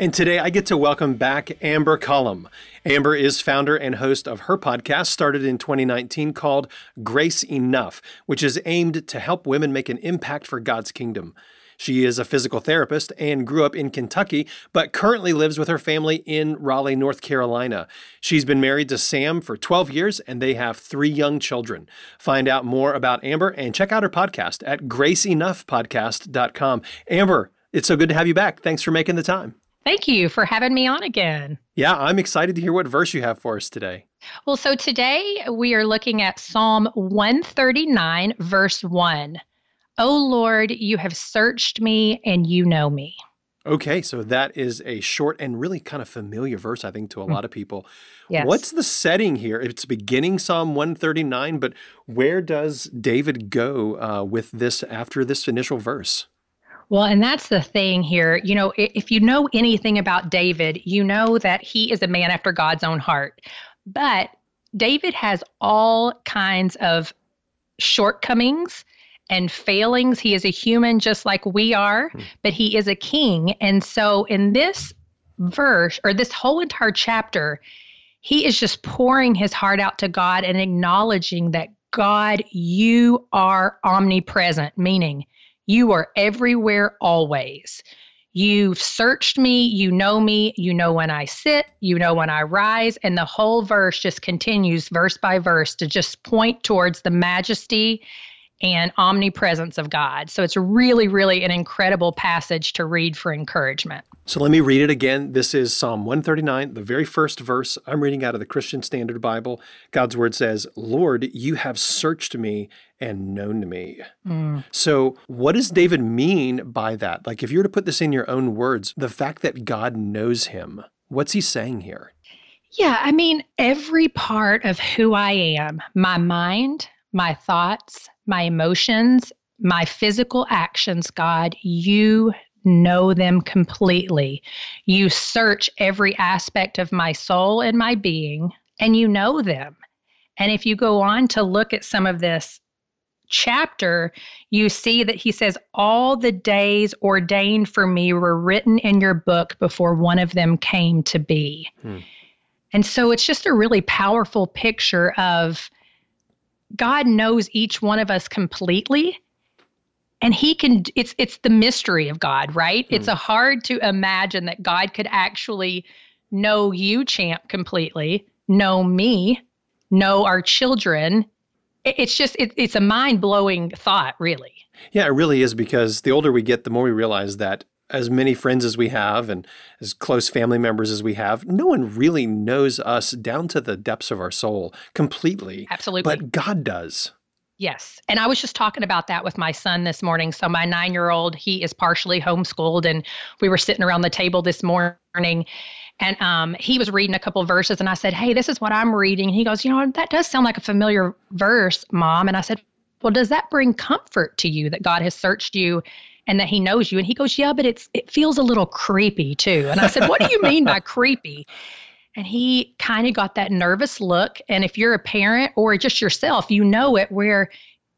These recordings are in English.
And today I get to welcome back Amber Cullum. Amber is founder and host of her podcast, started in 2019, called Grace Enough, which is aimed to help women make an impact for God's kingdom. She is a physical therapist and grew up in Kentucky, but currently lives with her family in Raleigh, North Carolina. She's been married to Sam for 12 years and they have three young children. Find out more about Amber and check out her podcast at graceenoughpodcast.com. Amber, it's so good to have you back. Thanks for making the time. Thank you for having me on again. Yeah, I'm excited to hear what verse you have for us today. Well, so today we are looking at Psalm 139, verse 1. O Lord, you have searched me and you know me. Okay, so that is a short and really kind of familiar verse, I think, to a Mm. lot of people. Yes. What's the setting here? It's beginning Psalm 139, but where does David go uh, with this after this initial verse? Well, and that's the thing here. You know, if you know anything about David, you know that he is a man after God's own heart. But David has all kinds of shortcomings and failings. He is a human just like we are, Hmm. but he is a king. And so in this verse or this whole entire chapter, he is just pouring his heart out to God and acknowledging that God, you are omnipresent, meaning you are everywhere always. You've searched me, you know me, you know when I sit, you know when I rise. And the whole verse just continues, verse by verse, to just point towards the majesty and omnipresence of God. So it's really, really an incredible passage to read for encouragement. So let me read it again. This is Psalm 139, the very first verse. I'm reading out of the Christian Standard Bible. God's word says, Lord, you have searched me and known me. Mm. So, what does David mean by that? Like, if you were to put this in your own words, the fact that God knows him, what's he saying here? Yeah, I mean, every part of who I am, my mind, my thoughts, my emotions, my physical actions, God, you know them completely. You search every aspect of my soul and my being, and you know them. And if you go on to look at some of this chapter, you see that he says, All the days ordained for me were written in your book before one of them came to be. Hmm. And so it's just a really powerful picture of God knows each one of us completely. And he can it's it's the mystery of God, right? Hmm. It's a hard to imagine that God could actually know you champ completely, know me, know our children. It's just it, it's a mind-blowing thought, really. Yeah, it really is because the older we get, the more we realize that as many friends as we have and as close family members as we have, no one really knows us down to the depths of our soul completely. Absolutely. But God does. Yes. And I was just talking about that with my son this morning. So, my nine year old, he is partially homeschooled, and we were sitting around the table this morning. And um, he was reading a couple of verses, and I said, Hey, this is what I'm reading. And he goes, You know, that does sound like a familiar verse, mom. And I said, Well, does that bring comfort to you that God has searched you and that he knows you? And he goes, Yeah, but it's it feels a little creepy too. And I said, What do you mean by creepy? And he kind of got that nervous look. And if you're a parent or just yourself, you know it where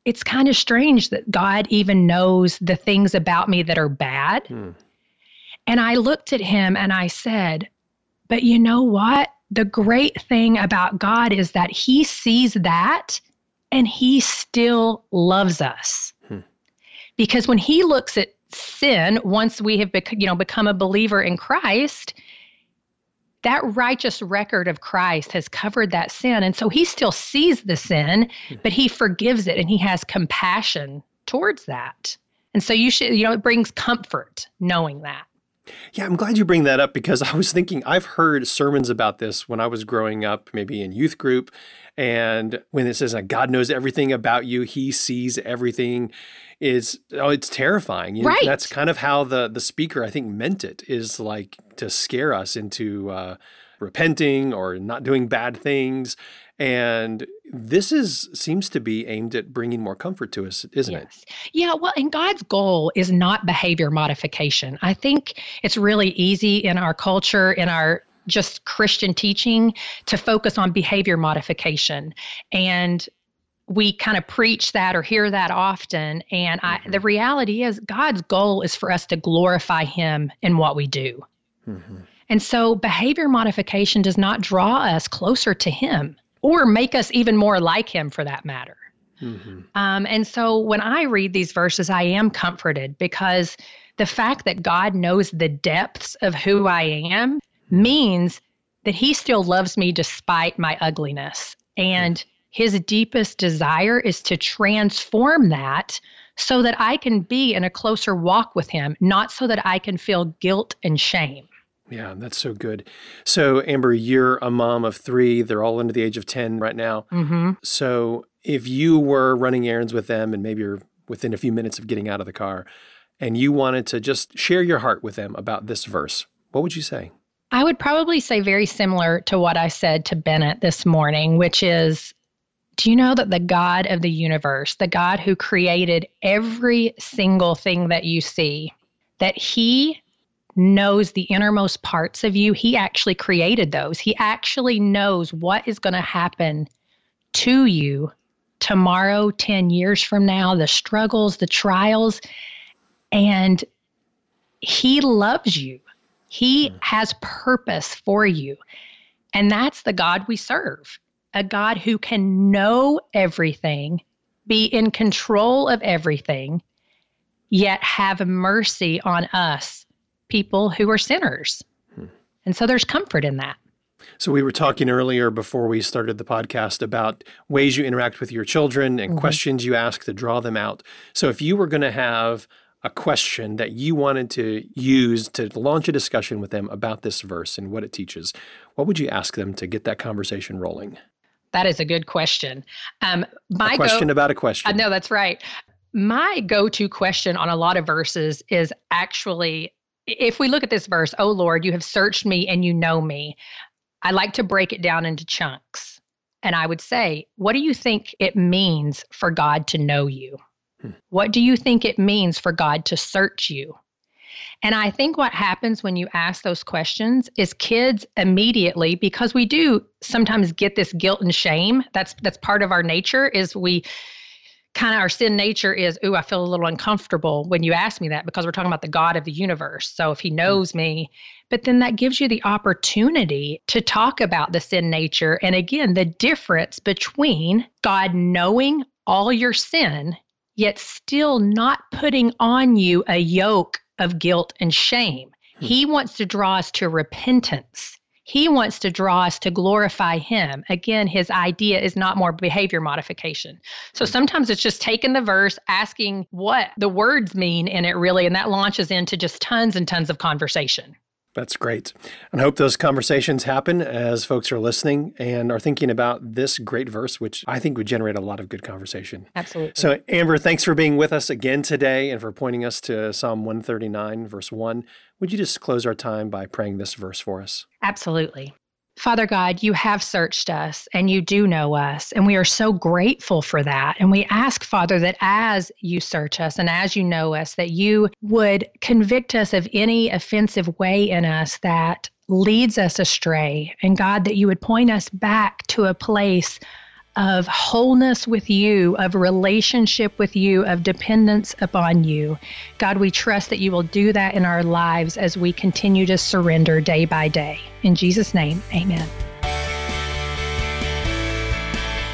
it's kind of strange that God even knows the things about me that are bad. Hmm. And I looked at him and I said, But you know what? The great thing about God is that he sees that and he still loves us. Hmm. Because when he looks at sin, once we have bec- you know, become a believer in Christ, that righteous record of Christ has covered that sin. And so he still sees the sin, but he forgives it and he has compassion towards that. And so you should, you know, it brings comfort knowing that. Yeah, I'm glad you bring that up because I was thinking I've heard sermons about this when I was growing up, maybe in youth group. And when it says that God knows everything about you, He sees everything, is oh, it's terrifying. You know, Right. That's kind of how the the speaker I think meant it is like to scare us into uh, repenting or not doing bad things. And this is seems to be aimed at bringing more comfort to us, isn't yes. it? Yeah, well, and God's goal is not behavior modification. I think it's really easy in our culture, in our just Christian teaching, to focus on behavior modification. And we kind of preach that or hear that often. And I, the mm-hmm. reality is, God's goal is for us to glorify Him in what we do. Mm-hmm. And so, behavior modification does not draw us closer to Him or make us even more like Him for that matter. Mm-hmm. Um, and so, when I read these verses, I am comforted because the fact that God knows the depths of who I am means that He still loves me despite my ugliness. And his deepest desire is to transform that so that I can be in a closer walk with him, not so that I can feel guilt and shame. Yeah, that's so good. So, Amber, you're a mom of three. They're all under the age of 10 right now. Mm-hmm. So, if you were running errands with them and maybe you're within a few minutes of getting out of the car and you wanted to just share your heart with them about this verse, what would you say? I would probably say very similar to what I said to Bennett this morning, which is do you know that the God of the universe, the God who created every single thing that you see, that He knows the innermost parts of you? He actually created those. He actually knows what is going to happen to you tomorrow, 10 years from now, the struggles, the trials. And He loves you, He hmm. has purpose for you. And that's the God we serve a God who can know everything, be in control of everything, yet have mercy on us, people who are sinners. Hmm. And so there's comfort in that. So, we were talking earlier before we started the podcast about ways you interact with your children and mm-hmm. questions you ask to draw them out. So, if you were going to have a question that you wanted to use to launch a discussion with them about this verse and what it teaches, what would you ask them to get that conversation rolling? That is a good question. Um, my a question go- about a question. Uh, no, that's right. My go to question on a lot of verses is actually if we look at this verse, oh Lord, you have searched me and you know me. I like to break it down into chunks. And I would say, what do you think it means for God to know you? Hmm. What do you think it means for God to search you? And I think what happens when you ask those questions is kids immediately because we do sometimes get this guilt and shame. That's that's part of our nature is we kind of our sin nature is, ooh, I feel a little uncomfortable when you ask me that because we're talking about the God of the universe. So if he knows me, but then that gives you the opportunity to talk about the sin nature. And again, the difference between God knowing all your sin, yet still not putting on you a yoke of guilt and shame. Hmm. He wants to draw us to repentance. He wants to draw us to glorify Him. Again, His idea is not more behavior modification. So hmm. sometimes it's just taking the verse, asking what the words mean in it really, and that launches into just tons and tons of conversation. That's great. And I hope those conversations happen as folks are listening and are thinking about this great verse, which I think would generate a lot of good conversation. Absolutely. So, Amber, thanks for being with us again today and for pointing us to Psalm 139, verse 1. Would you just close our time by praying this verse for us? Absolutely. Father God, you have searched us and you do know us, and we are so grateful for that. And we ask, Father, that as you search us and as you know us, that you would convict us of any offensive way in us that leads us astray. And God, that you would point us back to a place of wholeness with you, of relationship with you, of dependence upon you. God, we trust that you will do that in our lives as we continue to surrender day by day. In Jesus' name, amen.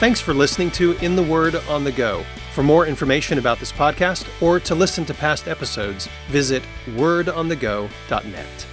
Thanks for listening to In the Word on the Go. For more information about this podcast or to listen to past episodes, visit wordonthego.net.